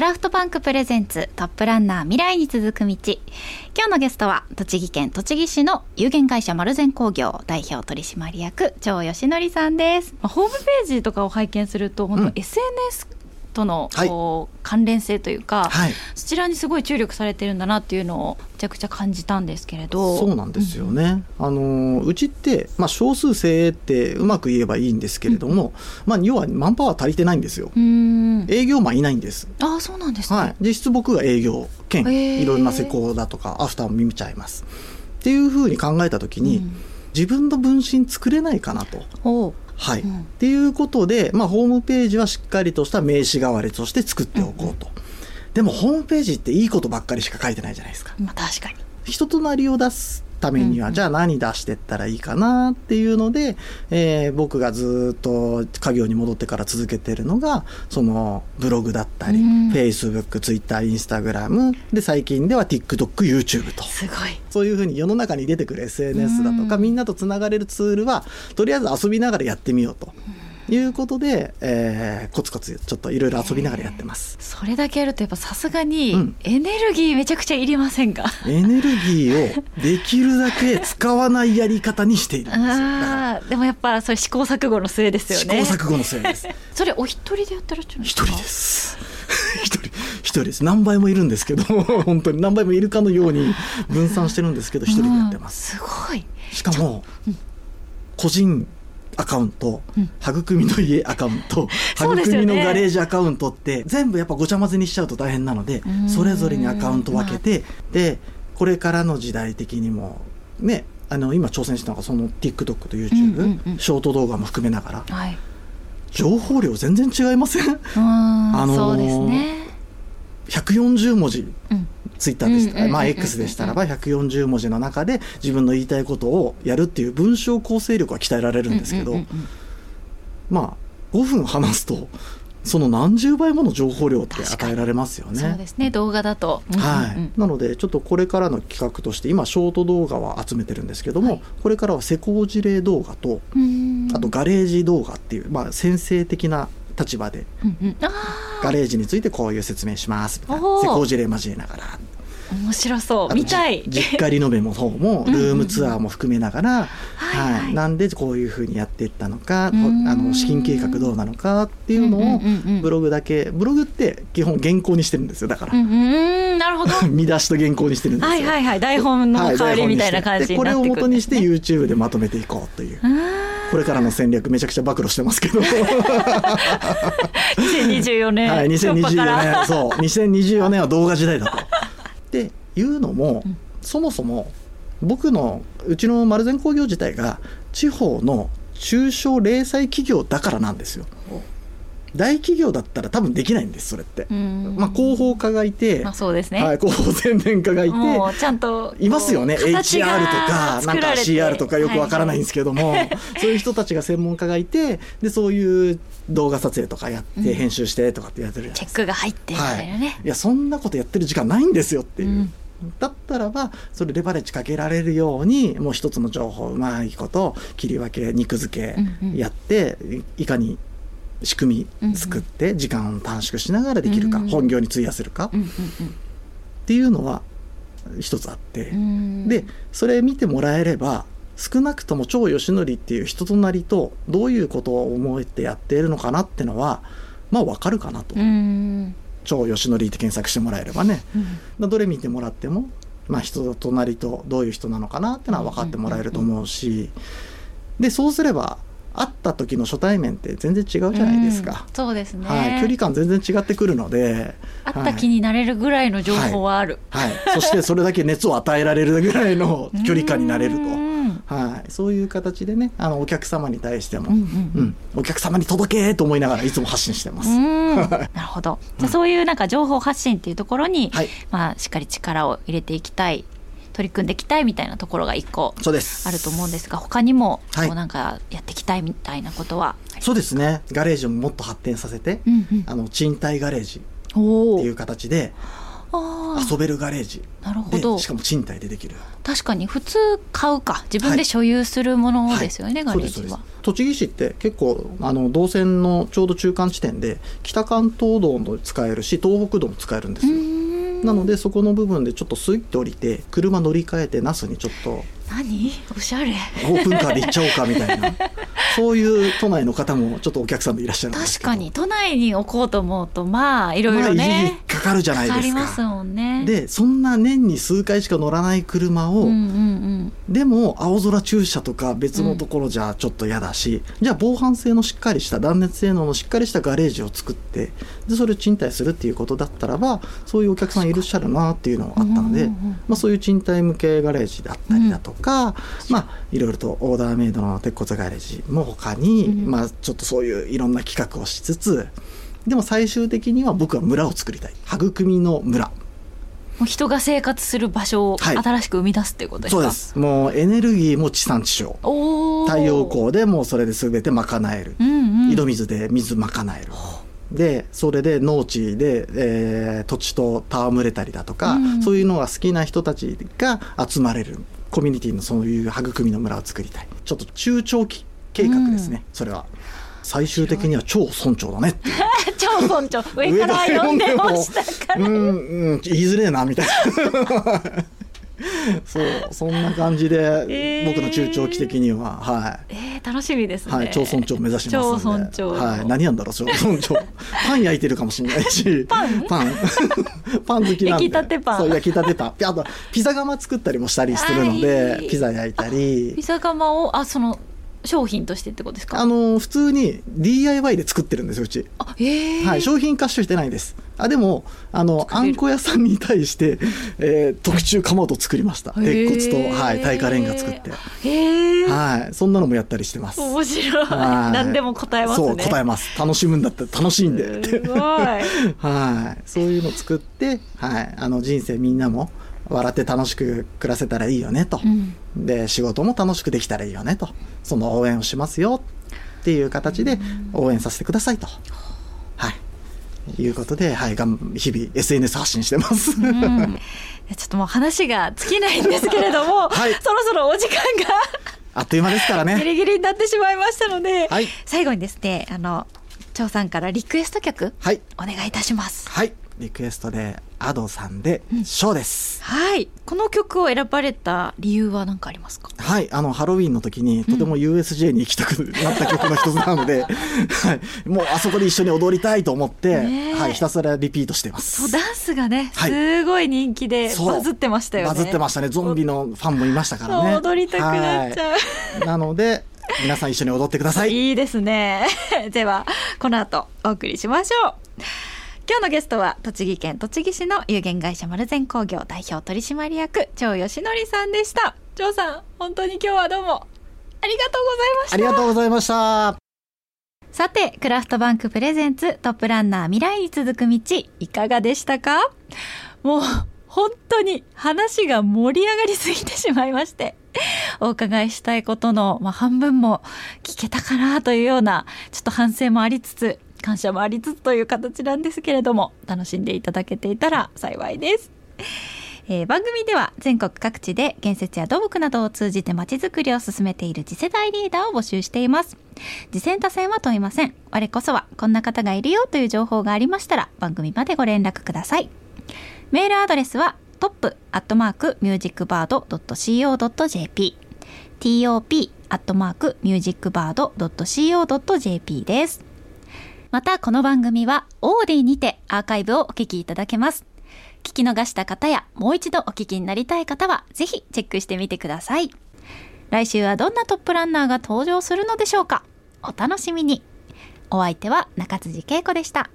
クラフトバンクプレゼンツトップランナー未来に続く道。今日のゲストは栃木県栃木市の有限会社丸善工業代表取締役長義則さんです。ホームページとかを拝見すると本当、うん、SNS とのこう、関連性というか、はい、そちらにすごい注力されてるんだなっていうのをめちゃくちゃ感じたんですけれど。そうなんですよね、うん、あのうちって、まあ、少数精鋭ってうまく言えばいいんですけれども、うん、まあ、要はマンパワー足りてないんですよ。営業マンいないんです。あそうなんです、ね、はい、実質僕が営業兼いろんな施工だとかアフターも見ちゃいます。っていうふうに考えた時に、うん、自分の分身作れないかなとはい、うん、っていうことで、まあ、ホームページはしっかりとした名刺代わりとして作っておこうと、でもホームページっていいことばっかりしか書いてないじゃないですか、まあ、確かに。人となりを出すためには、じゃあ何出してったらいいかなっていうので、えー、僕がずっと家業に戻ってから続けてるのがそのブログだったり、フェイスブックツイッターインスタグラムで最近では TikTokYouTube と。すごい。そういうふうに世の中に出てくる SNS だとか、みんなとつながれるツールはとりあえず遊びながらやってみようと。いうことで、えー、コツコツちょっといろいろ遊びながらやってます。それだけやるとやっぱさすがにエネルギーめちゃくちゃいりませんか、うん、エネルギーをできるだけ使わないやり方にしているんですよ。あでもやっぱそれ試行錯誤の末ですよね。試行錯誤の末です。それお一人でやってらっしゃるんですか？一人です。一人一人です何倍もいるんですけど 本当に何倍もいるかのように分散してるんですけど一人でやってます、うん、すごいしかも、個人アカウント、うん、育みの家アカウント、育みのガレージアカウントって、全部やっぱごちゃ混ぜにしちゃうと大変なので、それぞれにアカウント分けて、で、これからの時代的にも、ね、あの今挑戦したのがその TikTok と YouTube、うんうんうん、ショート動画も含めながら、はい、情報量全然違いません？あのそうですね。140文字、うんツイッターでした。ら、まあ X でしたらば140文字の中で自分の言いたいことをやるっていう文章構成力は鍛えられるんですけど、まあ5分話すとその何十倍もの情報量って与えられますよね。そうですね。動画だと、はい、なのでちょっとこれからの企画として今ショート動画は集めてるんですけども、はい、これからは施工事例動画とあとガレージ動画っていう、まあ、先生的な立場で、ガレージについてこういう説明します。みたいな。施工事例交えながら。面白そう。見たい。実家リノベも方もルームツアーも含めながら、はい、なんでこういうふうにやっていったのかあの資金計画どうなのかっていうのをブログだけブログって基本原稿にしてるんですよだから。うんなるほど。見出しと原稿にしてるんですよ。はいはいはい。台本の代わりみたいな感じにこれを元にして YouTube でまとめていこうという。これからの戦略めちゃくちゃ暴露してますけど。2024年。はい2024年そう。2024年は動画時代だと。っていうのも、うん、そもそも僕のうちの丸善工業自体が地方の中小零細企業だからなんですよ。大企業だったら多分できないんですそれって、まあ、広報課がいて、まあ、そうですね、はい、広報宣伝課がいてちゃんといますよね。HR とかなんか CR とかよくわからないんですけども、はい、そういう人たちが専門家がいてでそういう動画撮影とかやって編集してとかってやってるじゃないですか、チェックが入ってみたいなね、はい、いやそんなことやってる時間ないんですよっていう。うん。だったらばそれレバレッジかけられるようにもう一つの情報うまいこと切り分け肉付けやって、いかに仕組み作って時間を短縮しながらできるか、うんうん、本業に費やせるか、うんうんうん、っていうのは一つあって、うん、でそれ見てもらえれば少なくとも超義則っていう人となりとどういうことを思ってやっているのかなってのはまあ分かるかなと。うん。超義則って検索してもらえればね、うん、どれ見てもらっても、まあ、人となりとどういう人なのかなってのは分かってもらえると思うし、でそうすれば会った時の初対面って全然違うじゃないですか、うん、そうですね、はい、距離感全然違ってくるので。会った気になれるぐらいの情報はある、はい、はい、そしてそれだけ熱を与えられるぐらいの 距離感になれると。はい、そういう形でねあのお客様に対しても、うん、うんうん、お客様に届けと思いながらいつも発信してます。なるほど。じゃそういうなんか情報発信っていうところに、はい、まあ、しっかり力を入れていきたい取り組んでいきたいみたいなところが一個あると思うんですが他にもこうなんかやっていきたいみたいなことは、はい、そうですね。ガレージをもっと発展させて、うんうん、あの賃貸ガレージっていう形で遊べるガレージなるほど。しかも賃貸でできる。確かに普通買うか。自分で所有するものですよね、はい。はい、ガレージは。栃木市って結構あの動線のちょうど中間地点で北関東道も使えるし東北道も使えるんですよなのでそこの部分でちょっとスイッと降りて車乗り換えて那須にちょっと何？おしゃれ。オープンカーで行っちゃおうかみたいな。そういう都内の方もちょっとお客さんでいらっしゃる確かに。都内に置こうと思うとまあいろいろね、まあ、かかるじゃないですか。ますもんね。でそんな年に数回しか乗らない車を、うんうんうん、でも青空駐車とか別のところじゃちょっと嫌だし、うん、じゃあ防犯性のしっかりした断熱性能のしっかりしたガレージを作ってでそれを賃貸するっていうことだったらばそういうお客さんいらっしゃるなっていうのがあったので、うんうんうん、まあ、そういう賃貸向けガレージだったりだとか、うん、まあいろいろとオーダーメイドの鉄骨ガレージも他に、うん、まあちょっとそういういろんな企画をしつつでも最終的には僕は村を作りたい。育みの村。もう人が生活する場所を新しく生み出すっていうことですか、はい、そうです。もうエネルギーも地産地消。太陽光でもうそれで全て賄える、うんうん、井戸水で水賄える。でそれで農地で、えー、土地と戯れたりだとか、うん、そういうのが好きな人たちが集まれる。コミュニティのそういう育みの村を作りたい。ちょっと中長期計画ですね、うん、それは。最終的には超村長だね 超村長。上から読んでましたから、うん、うん、言いづれえなみたいな。そうそんな感じで、えー、僕の中長期的にははい、えー、楽しみですね。はい町村長目指します超村長。はい何なんだろう町村長。パン焼いてるかもしれないし。パン？パン。パン好きなんで。焼きたてパン。そう焼きたてパン。あとピザ窯作ったりもしたりするのでピザ焼いたり。ピザ窯をあその商品としてってことですか？あの普通に DIY で作ってるんですようち。あ、えー、はい、商品化してないです。あでもあのあんこ屋さんに対して、えー、特注かまど作りました。鉄骨と、はい、耐火レンガ作って。へはいそんなのもやったりしてます。面白い。何でも答えますね。そう答えます。楽しむんだったら楽しんで。はい。そういうの作ってはい。あの人生みんなも笑って楽しく暮らせたらいいよねと、うん、で仕事も楽しくできたらいいよねと。その応援をしますよっていう形で応援させてくださいと、はい。いうことで、はい、がん日々 SNS 発信してます、うん、ちょっともう話が尽きないんですけれども、はい、そろそろお時間があっという間ですからね。ギリギリになってしまいましたので、はい、最後にですねあの張さんからリクエスト曲、はい、お願いいたします。はいリクエストでアドさんで「ショー」です、うん、はい。この曲を選ばれた理由は何かありますか？はい。あのハロウィンの時にとても USJ に行きたくなった曲の一つなので、はい、もうあそこで一緒に踊りたいと思って、はい、ひたすらリピートしてます。そうダンスがね、すごい人気でバズってましたよね。バズってましたね。ゾンビのファンもいましたからね。踊りたくなっちゃう、なので皆さん一緒に踊ってください。いいですね。ではこの後お送りしましょう今日のゲストは栃木県栃木市の有限会社丸善工業代表取締役長義則さんでした。長さん本当に今日はどうも。ありがとうございました。ありがとうございました。さてクラフトバンクプレゼンツトップランナー未来に続く道いかがでしたか？もう本当に話が盛り上がりすぎてしまいましてお伺いしたいことの、まあ、半分も聞けたかなというようなちょっと反省もありつつ感謝もありつつという形なんですけれども楽しんでいただけていたら幸いです。えー、番組では全国各地で建設や土木などを通じてまちづくりを進めている次世代リーダーを募集しています。次戦多戦は問いません。我こそはこんな方がいるよという情報がありましたら番組までご連絡ください。メールアドレスはトップアットマークミュージックバード .co.jp top アットマークミュージックバード .co.jp です。またこの番組はオーディにてアーカイブをお聞きいただけます。聞き逃した方やもう一度お聞きになりたい方はぜひチェックしてみてください。来週はどんなトップランナーが登場するのでしょうかお楽しみに。お相手は中辻恵子でした。